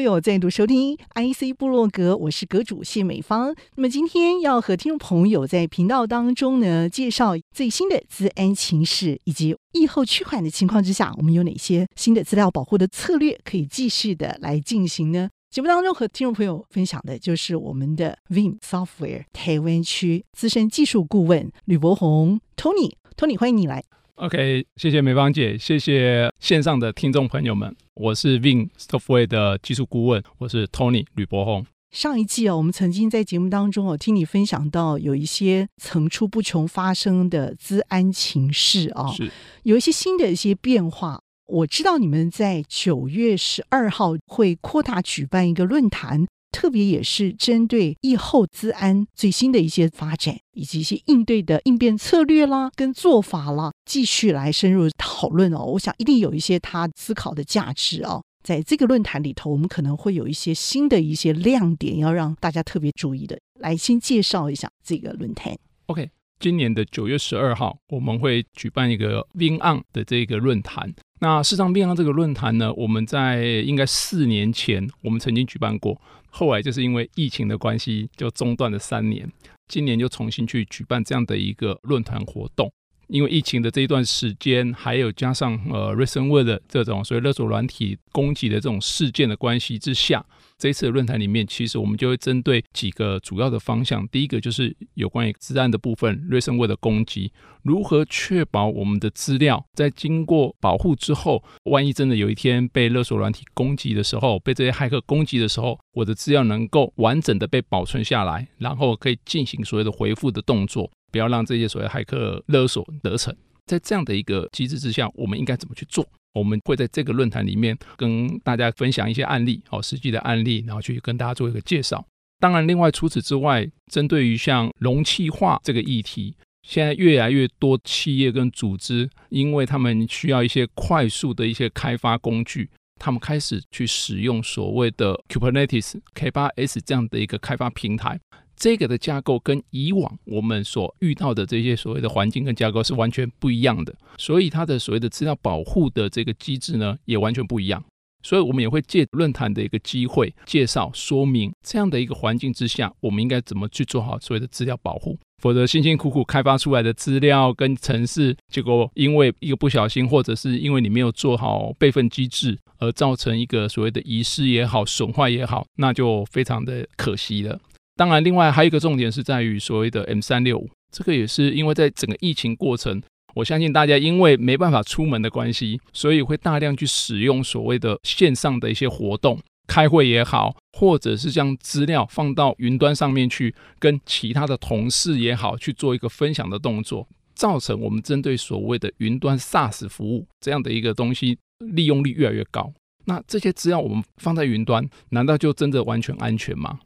友再度收听 IC 部落格，我是阁主谢美芳。那么今天要和听众朋友在频道当中呢，介绍最新的资安情势，以及疫后趋缓的情况之下，我们有哪些新的资料保护的策略可以继续的来进行呢？节目当中和听众朋友分享的就是我们的 Vim Software 台湾区资深技术顾问吕伯宏 Tony，Tony 欢迎你来。OK，谢谢美芳姐，谢谢线上的听众朋友们，我是 Veeam Software 的技术顾问，我是 Tony 吕伯宏。上一季哦，我们曾经在节目当中哦，听你分享到有一些层出不穷发生的资安情势啊、哦，是有一些新的一些变化。我知道你们在九月十二号会扩大举办一个论坛。特别也是针对疫后资安最新的一些发展，以及一些应对的应变策略啦，跟做法啦，继续来深入讨论哦。我想一定有一些他思考的价值哦。在这个论坛里头，我们可能会有一些新的一些亮点，要让大家特别注意的。来，先介绍一下这个论坛。OK，今年的九月十二号，我们会举办一个 VNON 的这个论坛。那事实上，VNON 这个论坛呢，我们在应该四年前，我们曾经举办过。后来就是因为疫情的关系，就中断了三年。今年就重新去举办这样的一个论坛活动。因为疫情的这一段时间，还有加上呃，recentware 的这种所以勒索软体攻击的这种事件的关系之下，这一次的论坛里面，其实我们就会针对几个主要的方向。第一个就是有关于资安的部分，ransomware 的攻击，如何确保我们的资料在经过保护之后，万一真的有一天被勒索软体攻击的时候，被这些骇客攻击的时候，我的资料能够完整的被保存下来，然后可以进行所谓的回复的动作。不要让这些所谓骇客勒索得逞，在这样的一个机制之下，我们应该怎么去做？我们会在这个论坛里面跟大家分享一些案例，哦，实际的案例，然后去跟大家做一个介绍。当然，另外除此之外，针对于像容器化这个议题，现在越来越多企业跟组织，因为他们需要一些快速的一些开发工具，他们开始去使用所谓的 Kubernetes K8s 这样的一个开发平台。这个的架构跟以往我们所遇到的这些所谓的环境跟架构是完全不一样的，所以它的所谓的资料保护的这个机制呢，也完全不一样。所以我们也会借论坛的一个机会，介绍说明这样的一个环境之下，我们应该怎么去做好所谓的资料保护。否则辛辛苦苦开发出来的资料跟程式，结果因为一个不小心，或者是因为你没有做好备份机制，而造成一个所谓的遗失也好、损坏也好，那就非常的可惜了。当然，另外还有一个重点是在于所谓的 M 三六五，这个也是因为在整个疫情过程，我相信大家因为没办法出门的关系，所以会大量去使用所谓的线上的一些活动，开会也好，或者是将资料放到云端上面去，跟其他的同事也好去做一个分享的动作，造成我们针对所谓的云端 SaaS 服务这样的一个东西利用率越来越高。那这些资料我们放在云端，难道就真的完全安全吗？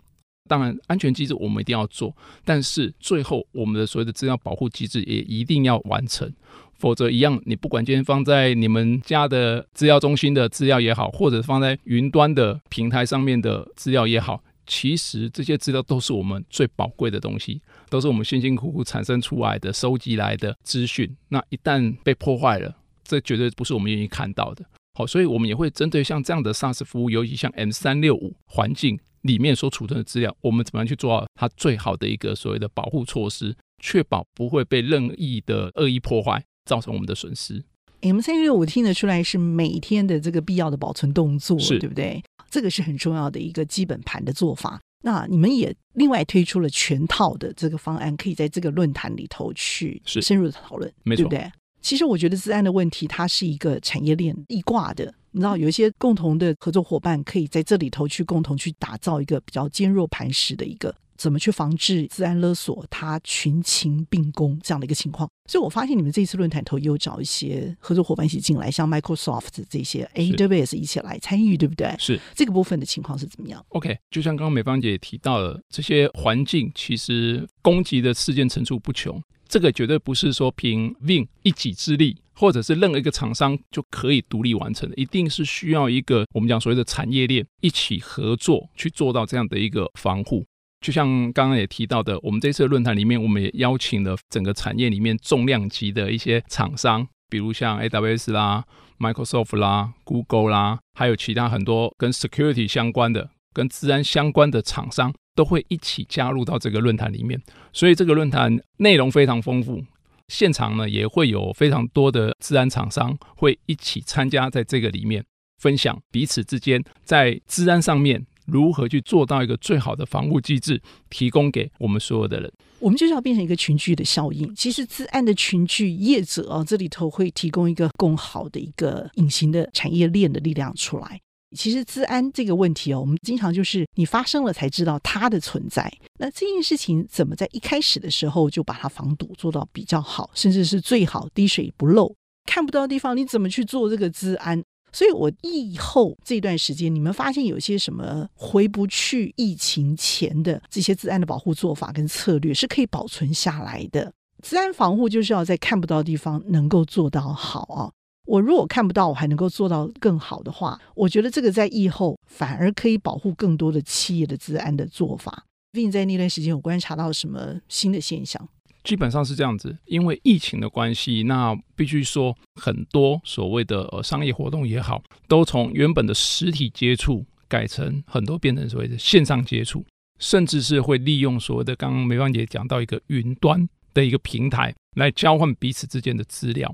当然，安全机制我们一定要做，但是最后我们的所谓的资料保护机制也一定要完成，否则一样，你不管今天放在你们家的资料中心的资料也好，或者放在云端的平台上面的资料也好，其实这些资料都是我们最宝贵的东西，都是我们辛辛苦苦产生出来的、收集来的资讯。那一旦被破坏了，这绝对不是我们愿意看到的。好，所以我们也会针对像这样的 SaaS 服务，尤其像 M 三六五环境。里面所储存的资料，我们怎么样去做到它最好的一个所谓的保护措施，确保不会被任意的恶意破坏，造成我们的损失。M 三六五听得出来是每天的这个必要的保存动作，是对不对？这个是很重要的一个基本盘的做法。那你们也另外推出了全套的这个方案，可以在这个论坛里头去深入的讨论，没错，对不对？其实我觉得资安的问题，它是一个产业链一挂的。你知道有一些共同的合作伙伴可以在这里头去共同去打造一个比较坚若磐石的一个怎么去防治治安勒索，它群情并攻这样的一个情况。所以我发现你们这一次论坛头也有找一些合作伙伴一起进来，像 Microsoft 这些 AWS 一起来参与，对不对？是这个部分的情况是怎么样？OK，就像刚刚美芳姐也提到了，这些环境其实攻击的事件层出不穷。这个绝对不是说凭 Win 一己之力，或者是任何一个厂商就可以独立完成的，一定是需要一个我们讲所谓的产业链一起合作去做到这样的一个防护。就像刚刚也提到的，我们这次的论坛里面，我们也邀请了整个产业里面重量级的一些厂商，比如像 AWS 啦、Microsoft 啦、Google 啦，还有其他很多跟 security 相关的、跟治安相关的厂商，都会一起加入到这个论坛里面。所以这个论坛内容非常丰富，现场呢也会有非常多的资安厂商会一起参加在这个里面，分享彼此之间在资安上面。如何去做到一个最好的防护机制，提供给我们所有的人？我们就是要变成一个群聚的效应。其实，资安的群聚业者啊，这里头会提供一个更好的一个隐形的产业链的力量出来。其实，治安这个问题哦，我们经常就是你发生了才知道它的存在。那这件事情怎么在一开始的时候就把它防堵做到比较好，甚至是最好滴水不漏？看不到的地方，你怎么去做这个治安？所以，我疫后这段时间，你们发现有些什么回不去疫情前的这些治安的保护做法跟策略是可以保存下来的。治安防护就是要在看不到的地方能够做到好啊。我如果看不到，我还能够做到更好的话，我觉得这个在疫后反而可以保护更多的企业的治安的做法。并在那段时间有观察到什么新的现象？基本上是这样子，因为疫情的关系，那必须说很多所谓的呃商业活动也好，都从原本的实体接触改成很多变成所谓的线上接触，甚至是会利用所谓的刚刚梅芳姐讲到一个云端的一个平台来交换彼此之间的资料。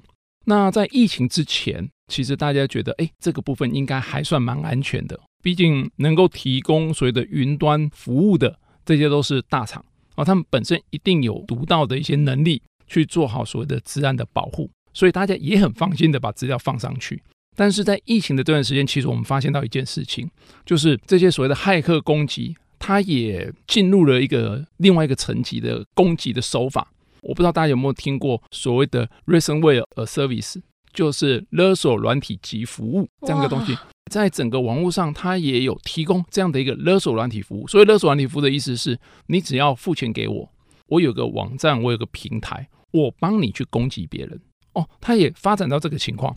那在疫情之前，其实大家觉得，哎，这个部分应该还算蛮安全的，毕竟能够提供所谓的云端服务的这些都是大厂。啊，他们本身一定有独到的一些能力去做好所谓的资安的保护，所以大家也很放心的把资料放上去。但是在疫情的这段时间，其实我们发现到一件事情，就是这些所谓的骇客攻击，它也进入了一个另外一个层级的攻击的手法。我不知道大家有没有听过所谓的 ransomware service，就是勒索软体及服务这样一个东西。在整个网络上，它也有提供这样的一个勒索软体服务。所以，勒索软体服务的意思是，你只要付钱给我，我有个网站，我有个平台，我帮你去攻击别人。哦，它也发展到这个情况，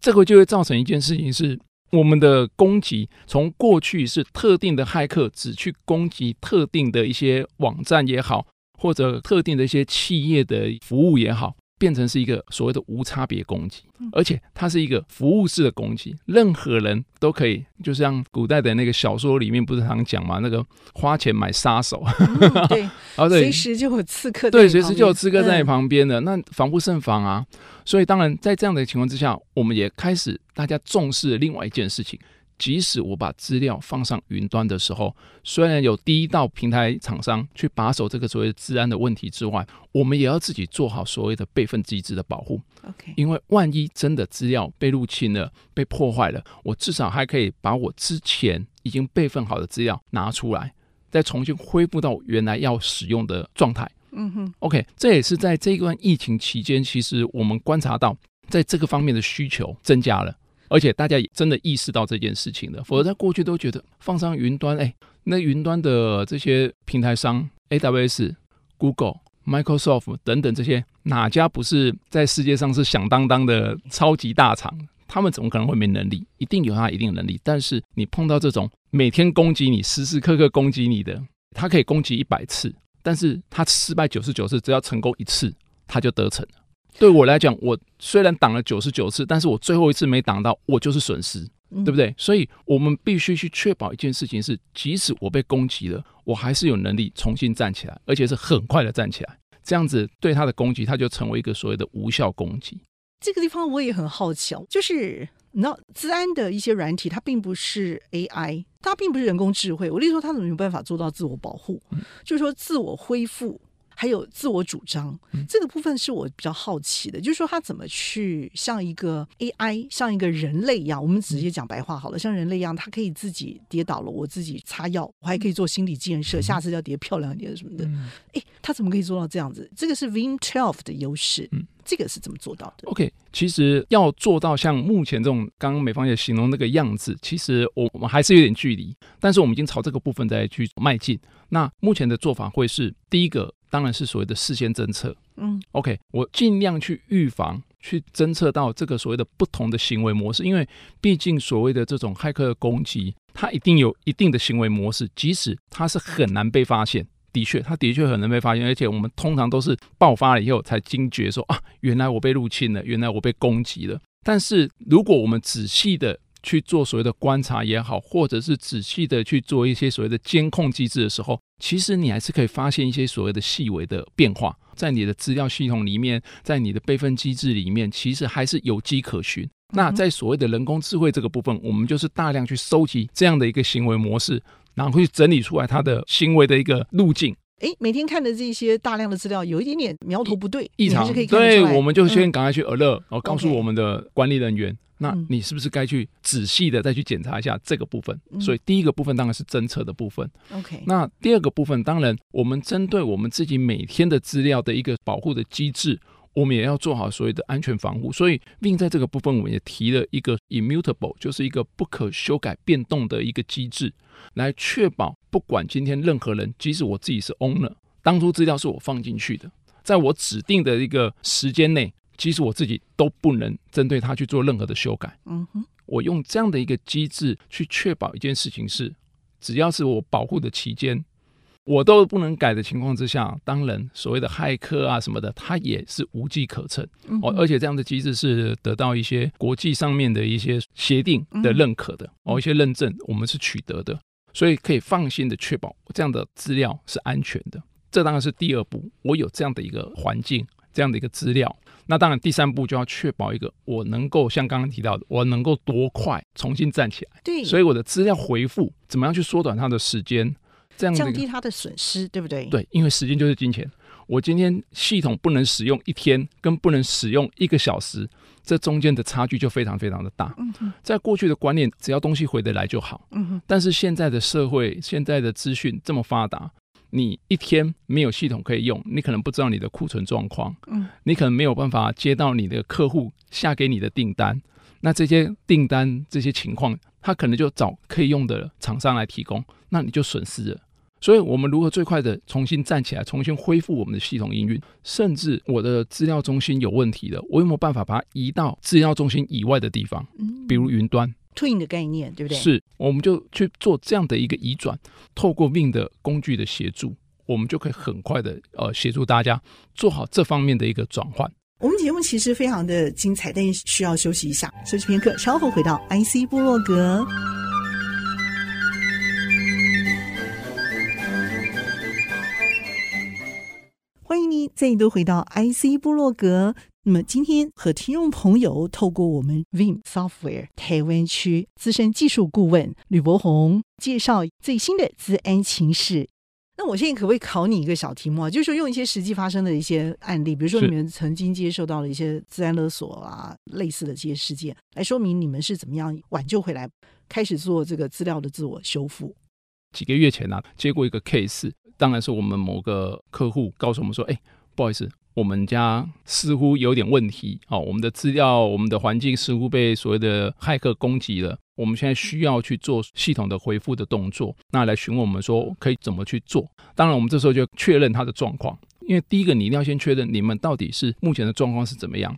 这个就会造成一件事情是，我们的攻击从过去是特定的骇客只去攻击特定的一些网站也好，或者特定的一些企业的服务也好。变成是一个所谓的无差别攻击，而且它是一个服务式的攻击，任何人都可以，就像古代的那个小说里面不是常讲嘛，那个花钱买杀手，嗯、对，啊对，随时就有刺客，对，随时就有刺客在你旁边的，嗯、那防不胜防啊。所以当然在这样的情况之下，我们也开始大家重视另外一件事情。即使我把资料放上云端的时候，虽然有第一道平台厂商去把守这个所谓的资安的问题之外，我们也要自己做好所谓的备份机制的保护。OK，因为万一真的资料被入侵了、被破坏了，我至少还可以把我之前已经备份好的资料拿出来，再重新恢复到原来要使用的状态。嗯哼，OK，这也是在这一段疫情期间，其实我们观察到在这个方面的需求增加了。而且大家也真的意识到这件事情了，否则在过去都觉得放上云端，哎，那云端的这些平台商，AWS、Google、Microsoft 等等这些，哪家不是在世界上是响当当的超级大厂？他们怎么可能会没能力？一定有他一定的能力。但是你碰到这种每天攻击你、时时刻刻攻击你的，他可以攻击一百次，但是他失败九十九次，只要成功一次，他就得逞了。对我来讲，我虽然挡了九十九次，但是我最后一次没挡到，我就是损失，对不对？所以我们必须去确保一件事情是，即使我被攻击了，我还是有能力重新站起来，而且是很快的站起来。这样子对他的攻击，他就成为一个所谓的无效攻击。这个地方我也很好奇哦，就是你知道，资安的一些软体，它并不是 AI，它并不是人工智慧。我例如说，它怎么有办法做到自我保护？嗯，就是说自我恢复。还有自我主张，这个部分是我比较好奇的，就是说他怎么去像一个 AI，像一个人类一样，我们直接讲白话好了，像人类一样，他可以自己跌倒了，我自己擦药，我还可以做心理建设，下次要跌漂亮一点什么的。哎，他怎么可以做到这样子？这个是 Veeam 12的优势，这个是怎么做到的？OK，其实要做到像目前这种刚刚美方也形容那个样子，其实我我们还是有点距离，但是我们已经朝这个部分在去迈进。那目前的做法会是第一个。当然是所谓的事先侦测，嗯，OK，我尽量去预防，去侦测到这个所谓的不同的行为模式，因为毕竟所谓的这种骇客的攻击，它一定有一定的行为模式，即使它是很难被发现。的确，它的确很难被发现，而且我们通常都是爆发了以后才惊觉说啊，原来我被入侵了，原来我被攻击了。但是如果我们仔细的去做所谓的观察也好，或者是仔细的去做一些所谓的监控机制的时候，其实你还是可以发现一些所谓的细微的变化，在你的资料系统里面，在你的备份机制里面，其实还是有迹可循。那在所谓的人工智慧这个部分，我们就是大量去收集这样的一个行为模式，然后去整理出来它的行为的一个路径。哎，每天看的这些大量的资料，有一点点苗头不对，异常，对，我们就先赶快去 alert，然后告诉我们的管理人员。那你是不是该去仔细的再去检查一下这个部分？嗯、所以第一个部分当然是侦测的部分。OK，那第二个部分当然我们针对我们自己每天的资料的一个保护的机制，我们也要做好所谓的安全防护。所以并在这个部分我们也提了一个 immutable，就是一个不可修改变动的一个机制，来确保不管今天任何人，即使我自己是 owner，当初资料是我放进去的，在我指定的一个时间内。其实我自己都不能针对它去做任何的修改。嗯哼，我用这样的一个机制去确保一件事情是，只要是我保护的期间，我都不能改的情况之下，当然所谓的骇客啊什么的，它也是无机可乘。哦，而且这样的机制是得到一些国际上面的一些协定的认可的，哦，一些认证我们是取得的，所以可以放心的确保这样的资料是安全的。这当然是第二步，我有这样的一个环境，这样的一个资料。那当然，第三步就要确保一个我能够像刚刚提到的，我能够多快重新站起来。对，所以我的资料回复怎么样去缩短它的时间，这样降低它的损失，对不对？对，因为时间就是金钱。我今天系统不能使用一天，跟不能使用一个小时，这中间的差距就非常非常的大。嗯哼，在过去的观念，只要东西回得来就好。嗯哼，但是现在的社会，现在的资讯这么发达。你一天没有系统可以用，你可能不知道你的库存状况，嗯，你可能没有办法接到你的客户下给你的订单，那这些订单这些情况，他可能就找可以用的厂商来提供，那你就损失了。所以，我们如何最快的重新站起来，重新恢复我们的系统营运，甚至我的资料中心有问题了，我有没有办法把它移到资料中心以外的地方，嗯，比如云端。Twin 的概念，对不对？是，我们就去做这样的一个移转，透过 Veeam 的工具的协助，我们就可以很快的呃协助大家做好这方面的一个转换。我们节目其实非常的精彩，但是需要休息一下，休息片刻，稍后回到 IC 部落格。欢迎你再度回到 IC 部落格。那么今天和听众朋友透过我们 Veeam Software 台湾区资深技术顾问吕博宏介绍最新的资安情势。那我现在可不可以考你一个小题目啊？就是说用一些实际发生的一些案例，比如说你们曾经接受到了一些资安勒索啊，类似的这些事件，来说明你们是怎么样挽救回来，开始做这个资料的自我修复。几个月前呢、啊，接过一个 case，当然是我们某个客户告诉我们说，哎，不好意思。我们家似乎有点问题，哦，我们的资料、我们的环境似乎被所谓的骇客攻击了。我们现在需要去做系统的恢复的动作，那来询问我们说可以怎么去做。当然，我们这时候就确认他的状况，因为第一个你一定要先确认你们到底是目前的状况是怎么样。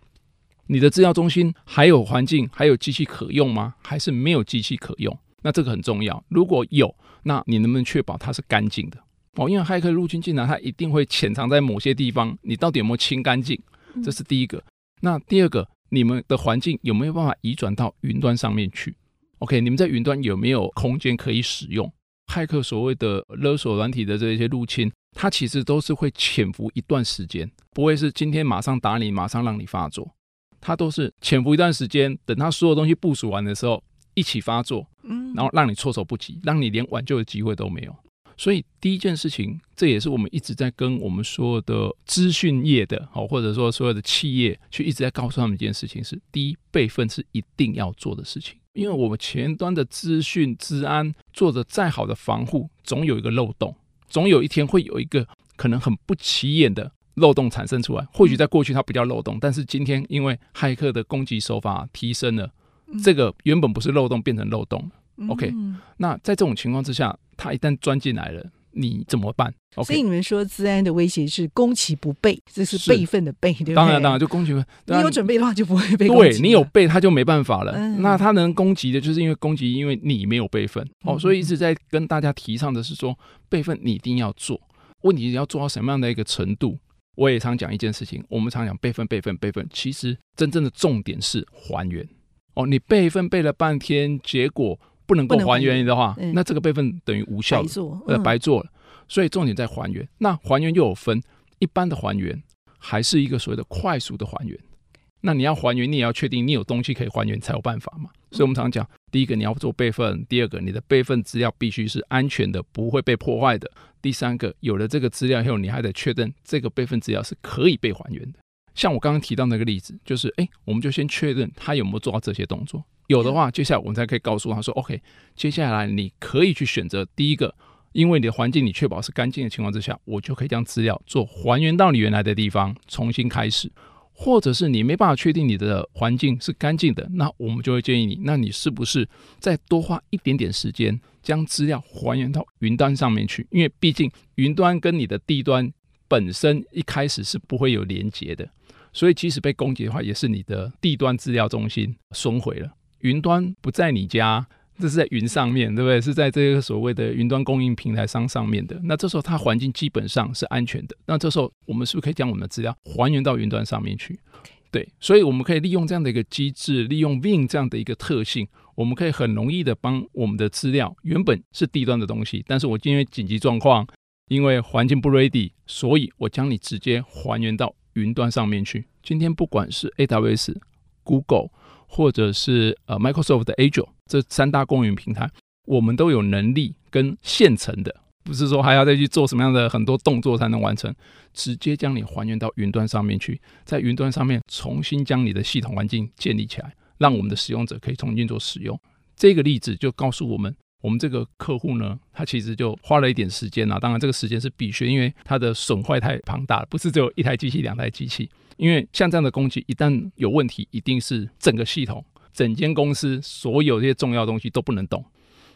你的资料中心还有环境还有机器可用吗？还是没有机器可用？那这个很重要。如果有，那你能不能确保它是干净的？哦，因为骇客入侵进来，它一定会潜藏在某些地方。你到底有没有清干净？这是第一个。那第二个，你们的环境有没有办法移转到云端上面去？OK，你们在云端有没有空间可以使用？骇客所谓的勒索软体的这些入侵，它其实都是会潜伏一段时间，不会是今天马上打你，马上让你发作。它都是潜伏一段时间，等它所有东西部署完的时候一起发作，嗯，然后让你措手不及，让你连挽救的机会都没有。所以第一件事情，这也是我们一直在跟我们所有的资讯业的，好，或者说所有的企业，去一直在告诉他们一件事情是：第一，备份是一定要做的事情，因为我们前端的资讯治安做的再好的防护，总有一个漏洞，总有一天会有一个可能很不起眼的漏洞产生出来。或许在过去它不叫漏洞，但是今天因为骇客的攻击手法提升了，这个原本不是漏洞变成漏洞。OK，那在这种情况之下，他一旦钻进来了，你怎么办？Okay, 所以你们说资安的威胁是攻其不备，这是备份的备，对不对？当然，当然就攻其不备。你有准备的话就不会被攻击。对，你有备，他就没办法了。嗯、那他能攻击的，就是因为攻击，因为你没有备份。哦，所以一直在跟大家提倡的是说，备份你一定要做。问题是要做到什么样的一个程度？我也常讲一件事情，我们常讲备份、备份、备份，其实真正的重点是还原。哦，你备份备了半天，结果不能够还原的话，嗯、那这个备份等于无效，白做，呃，白做了。所以重点在还原。那还原又有分一般的还原，还是一个所谓的快速的还原。那你要还原，你也要确定你有东西可以还原才有办法嘛。所以我们常讲，第一个你要做备份，第二个你的备份资料必须是安全的，不会被破坏的。第三个，有了这个资料以后，你还得确认这个备份资料是可以被还原的。像我刚刚提到那个例子，就是哎，我们就先确认他有没有做到这些动作，有的话，接下来我们才可以告诉他说，OK，接下来你可以去选择第一个，因为你的环境你确保是干净的情况之下，我就可以将资料做还原到你原来的地方，重新开始，或者是你没办法确定你的环境是干净的，那我们就会建议你，那你是不是再多花一点点时间，将资料还原到云端上面去？因为毕竟云端跟你的地端本身一开始是不会有连接的。所以，即使被攻击的话，也是你的地端资料中心损毁了。云端不在你家，这是在云上面，对不对？是在这个所谓的云端供应平台商上面的。那这时候，它环境基本上是安全的。那这时候，我们是不是可以将我们的资料还原到云端上面去？对，所以我们可以利用这样的一个机制，利用 Veeam 这样的一个特性，我们可以很容易的帮我们的资料原本是低端的东西，但是我因为紧急状况，因为环境不 ready，所以我将你直接还原到。云端上面去，今天不管是 AWS、Google 或者是呃 Microsoft 的 Azure 这三大公云平台，我们都有能力跟现成的，不是说还要再去做什么样的很多动作才能完成，直接将你还原到云端上面去，在云端上面重新将你的系统环境建立起来，让我们的使用者可以重新做使用。这个例子就告诉我们。我们这个客户呢，他其实就花了一点时间啊。当然，这个时间是必须，因为它的损坏太庞大了，不是只有一台机器、两台机器。因为像这样的攻击，一旦有问题，一定是整个系统、整间公司所有这些重要东西都不能动。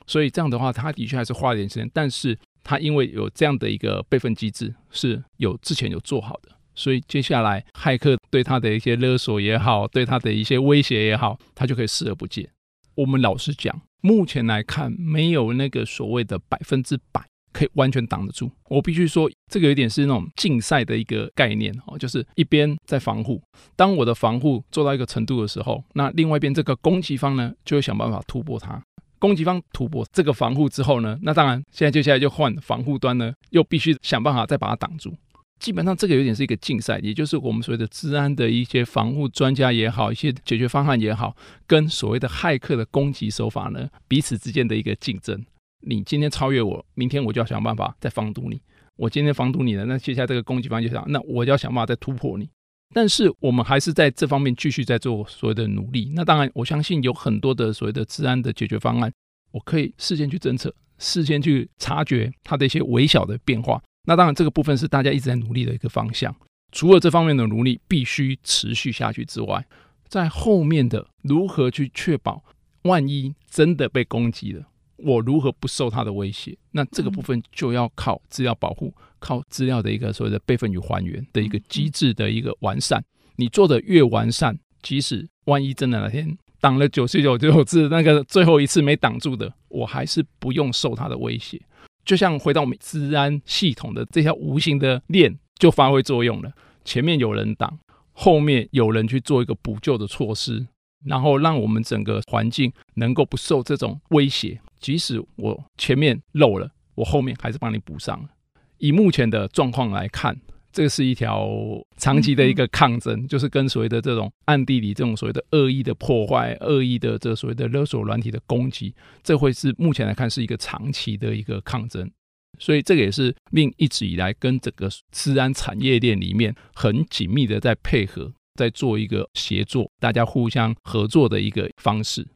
所以这样的话，他的确还是花了点时间。但是他因为有这样的一个备份机制，是有之前有做好的，所以接下来骇客对他的一些勒索也好，对他的一些威胁也好，他就可以视而不见。我们老实讲。目前来看，没有那个所谓的百分之百可以完全挡得住。我必须说，这个有点是那种竞赛的一个概念哦，就是一边在防护，当我的防护做到一个程度的时候，那另外一边这个攻击方呢，就会想办法突破它。攻击方突破这个防护之后呢，那当然现在接下来就换防护端呢，又必须想办法再把它挡住。基本上这个有点是一个竞赛，也就是我们所谓的治安的一些防护专家也好，一些解决方案也好，跟所谓的骇客的攻击手法呢，彼此之间的一个竞争。你今天超越我，明天我就要想办法再防堵你。我今天防堵你了，那接下来这个攻击方就想，那我就要想办法再突破你。但是我们还是在这方面继续在做所谓的努力。那当然，我相信有很多的所谓的治安的解决方案，我可以事先去侦测，事先去察觉它的一些微小的变化。那当然，这个部分是大家一直在努力的一个方向。除了这方面的努力必须持续下去之外，在后面的如何去确保，万一真的被攻击了，我如何不受它的威胁？那这个部分就要靠资料保护，靠资料的一个所谓的备份与还原的一个机制的一个完善。你做的越完善，即使万一真的哪天挡了九十九九次，那个最后一次没挡住的，我还是不用受它的威胁。就像回到我们治安系统的这条无形的链就发挥作用了，前面有人挡，后面有人去做一个补救的措施，然后让我们整个环境能够不受这种威胁。即使我前面漏了，我后面还是帮你补上了。以目前的状况来看。这是一条长期的一个抗争，嗯、就是跟所谓的这种暗地里这种所谓的恶意的破坏、恶意的这所谓的勒索软体的攻击，这会是目前来看是一个长期的一个抗争。所以这个也是 Veeam 一直以来跟整个治安产业链里面很紧密的在配合，在做一个协作，大家互相合作的一个方式。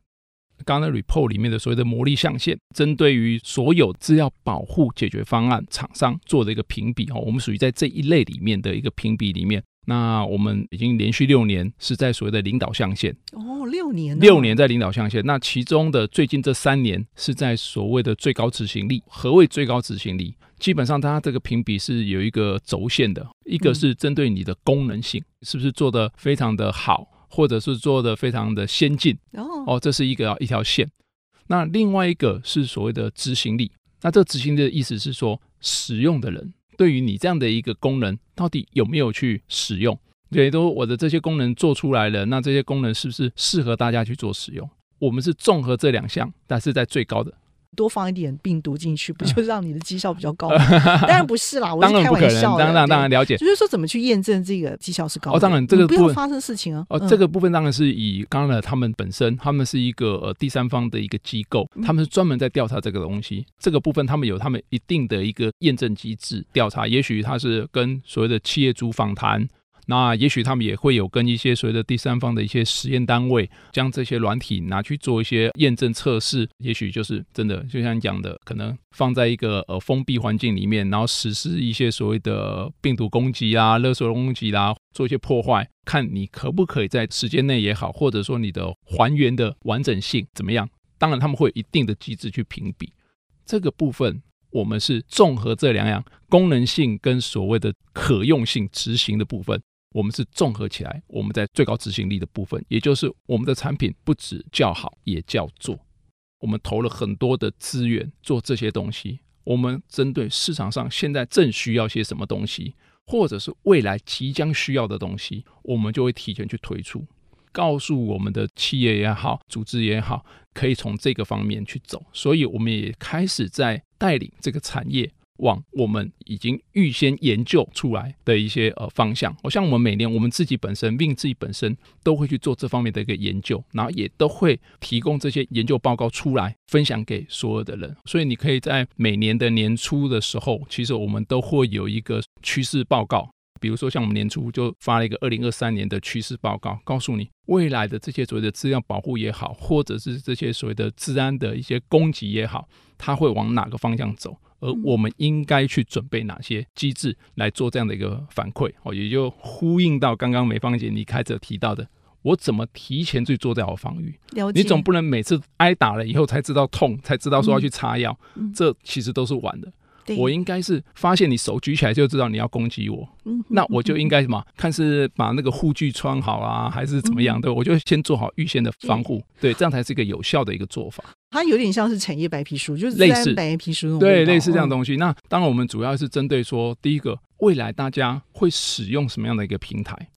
刚刚的 report 里面的所谓的魔力象限，针对于所有资料保护解决方案厂商做的一个评比哦，我们属于在这一类里面的一个评比里面。那我们已经连续六年是在所谓的领导象限哦，六年六年在领导象限。那其中的最近这三年是在所谓的最高执行力。何谓最高执行力？基本上它这个评比是有一个轴线的，一个是针对你的功能性，是不是做得非常的好，或者是做的非常的先进哦，这是一个一条线。那另外一个是所谓的执行力，那这个执行力的意思是说，使用的人对于你这样的一个功能，到底有没有去使用？对，都我的这些功能做出来了，那这些功能是不是适合大家去做使用？我们是综合这两项，但是在最高的。多放一点病毒进去，不就让你的绩效比较高吗？当然不是啦，我是开玩笑的。当然当然了解，就是说怎么去验证这个绩效是高的。哦，当然这个不要发生事情啊。哦，这个部分当然是以刚刚的他们本身，他们是一个呃第三方的一个机构，他们是专门在调查这个东西。这个部分他们有他们一定的一个验证机制调查，也许他是跟所谓的企业主访谈。那也许他们也会有跟一些所谓的第三方的一些实验单位，将这些软体拿去做一些验证测试。也许就是真的，就像你讲的，可能放在一个呃封闭环境里面，然后实施一些所谓的病毒攻击啊、勒索攻击啦、做一些破坏，看你可不可以在时间内也好，或者说你的还原的完整性怎么样。当然，他们会有一定的机制去评比这个部分。我们是综合这两样功能性跟所谓的可用性执行的部分。我们是综合起来，我们在最高执行力的部分，也就是我们的产品不止叫好，也叫做。我们投了很多的资源做这些东西。我们针对市场上现在正需要些什么东西，或者是未来即将需要的东西，我们就会提前去推出，告诉我们的企业也好，组织也好，可以从这个方面去走。所以，我们也开始在带领这个产业。往我们已经预先研究出来的一些呃方向，好像我们每年我们自己本身并自己本身都会去做这方面的一个研究，然后也都会提供这些研究报告出来分享给所有的人。所以你可以在每年的年初的时候，其实我们都会有一个趋势报告，比如说像我们年初就发了一个二零二三年的趋势报告，告诉你未来的这些所谓的资料保护也好，或者是这些所谓的治安的一些攻击也好，它会往哪个方向走。而我们应该去准备哪些机制来做这样的一个反馈？哦，也就呼应到刚刚梅芳姐你开始提到的，我怎么提前去做这样的防御？你总不能每次挨打了以后才知道痛，才知道说要去擦药，嗯，这其实都是晚的。我应该是发现你手举起来就知道你要攻击我，嗯，那我就应该什么？看是把那个护具穿好啊，还是怎么样？对，我就先做好预先的防护，对，这样才是一个有效的一个做法。它有点像是产业白皮书，就是类似白皮书，对，类似这样东西。那当然，我们主要是针对说，第一个，未来大家会使用什么样的一个平台？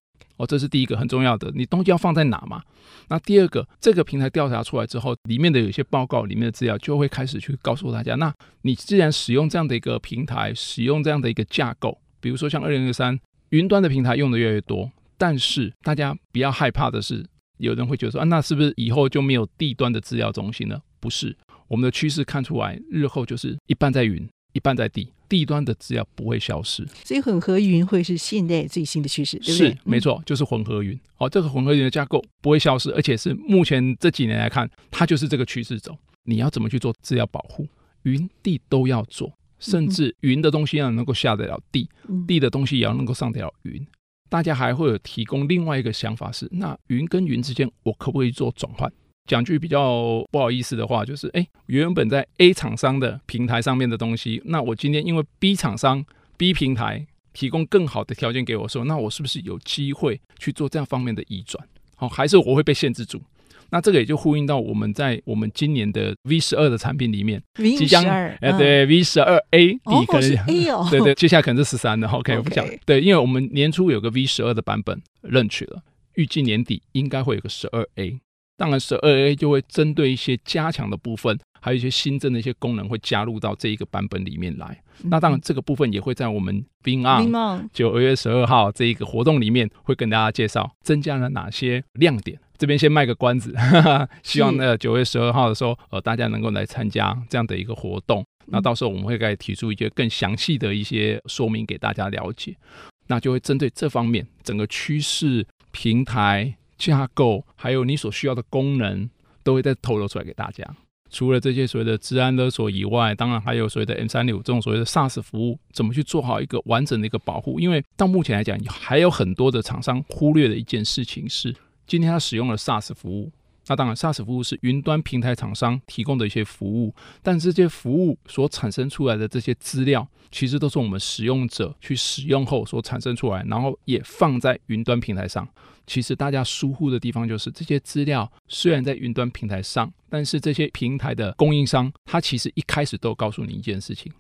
这是第一个很重要的，你东西要放在哪嘛？那第二个，这个平台调查出来之后，里面的有些报告里面的资料就会开始去告诉大家，那你既然使用这样的一个平台，使用这样的一个架构，比如说像二零二三云端的平台用的越来越多，但是大家不要害怕的是，有人会觉得说啊，那是不是以后就没有地端的资料中心呢？不是，我们的趋势看出来，日后就是一半在云，一半在地，地端的资料不会消失，所以混合云会是现在最新的趋势，对不对？是，没错，就是混合云。好、这个混合云的架构不会消失，而且是目前这几年来看，它就是这个趋势走。你要怎么去做资料保护？云地都要做，甚至云的东西要能够下得了地，嗯、地的东西也要能够上得了云。大家还会有提供另外一个想法是，那云跟云之间，我可不可以做转换？讲句比较不好意思的话，就是哎，原本在 A 厂商的平台上面的东西，那我今天因为 B 厂商 B 平台提供更好的条件给我说，那我是不是有机会去做这样方面的移转？好，还是我会被限制住？那这个也就呼应到我们在我们今年的 V 十二的产品里面，即将哎对 V 十二 A，底可能是 A 哦，对对，接下来可能是十三的，OK，我不讲，对，因为我们年初有个 V 十二的版本认取了，预计年底应该会有个十二 A。当然，十二 A 就会针对一些加强的部分，还有一些新增的一些功能，会加入到这一个版本里面来。嗯、那当然，这个部分也会在我们 WinOn 九月十二号这一个活动里面，会跟大家介绍增加了哪些亮点。这边先卖个关子，哈哈，希望呢九月十二号的时候，呃，大家能够来参加这样的一个活动。那到时候我们会再提出一些更详细的一些说明给大家了解。那就会针对这方面整个趋势平台。架构还有你所需要的功能，都会再透露出来给大家。除了这些所谓的治安勒索以外，当然还有所谓的 M 三六这种所谓的 SaaS 服务，怎么去做好一个完整的一个保护？因为到目前来讲，还有很多的厂商忽略的一件事情是，今天他使用了 SaaS 服务，那当然，SaaS 服务是云端平台厂商提供的一些服务，但这些服务所产生出来的这些资料，其实都是我们使用者去使用后所产生出来，然后也放在云端平台上。其实大家疏忽的地方就是，这些资料虽然在云端平台上，但是这些平台的供应商，他其实一开始都告诉你一件事情：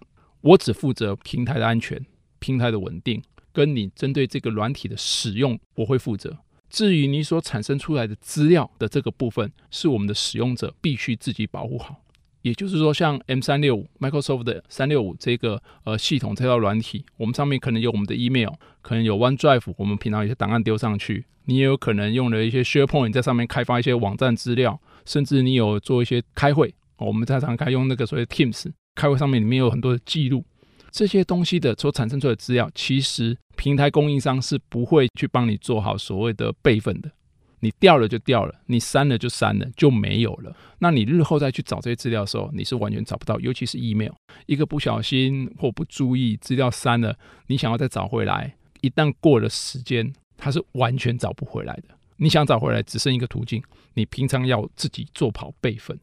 我只负责平台的安全、平台的稳定，跟你针对这个软体的使用，我会负责。至于你所产生出来的资料的这个部分，是我们的使用者必须自己保护好。也就是说，像 M 三六五 Microsoft 的三六五这个呃系统这套软体，我们上面可能有我们的 email，可能有 OneDrive，我们平常有些档案丢上去。你也有可能用了一些 SharePoint 在上面开发一些网站资料，甚至你有做一些开会。我们常常开用那个所谓 Teams 开会，上面里面有很多的记录。这些东西的所产生出来的资料，其实平台供应商是不会去帮你做好所谓的备份的。你掉了就掉了，你删了就删了，就没有了。那你日后再去找这些资料的时候，你是完全找不到。尤其是 email，一个不小心或不注意，资料删了，你想要再找回来，一旦过了时间，它是完全找不回来的。你想找回来，只剩一个途径，你平常要自己做好备份。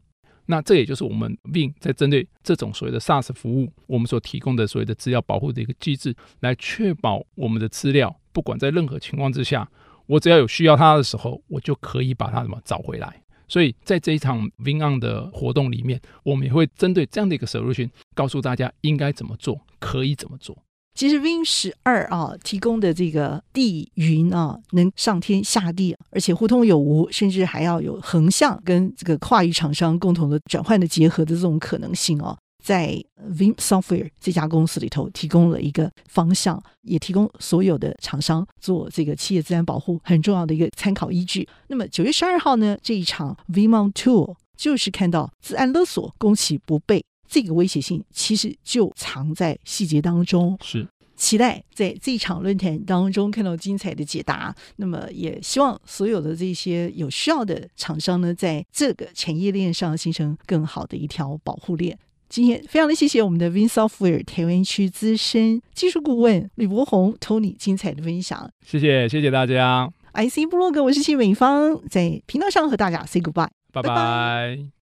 那这也就是我们 Win 在针对这种所谓的 SaaS 服务，我们所提供的所谓的资料保护的一个机制，来确保我们的资料，不管在任何情况之下，我只要有需要它的时候，我就可以把它怎么找回来。所以在这一场 Veeam 的活动里面，我们也会针对这样的一个 solution，告诉大家应该怎么做，可以怎么做。其实 Win 十二啊提供的这个地云啊，能上天下地，而且互通有无，甚至还要有横向跟这个跨域厂商共同的转换的结合的这种可能性哦，在 Win Software 这家公司里头提供了一个方向，也提供所有的厂商做这个企业自然保护很重要的一个参考依据。那么九月十二号呢，这一场 Vimon Tour 就是看到自安勒索攻其不备。这个威胁性其实就藏在细节当中，是期待在这场论坛当中看到精彩的解答。那么也希望所有的这些有需要的厂商呢，在这个产业链上形成更好的一条保护链。今天非常的谢谢我们的 Win Software 台湾区资深技术顾问吕博宏 Tony 精彩的分享，谢谢谢谢大家。IC 部落格，我是谢美芳，在频道上和大家 say goodbye，拜拜。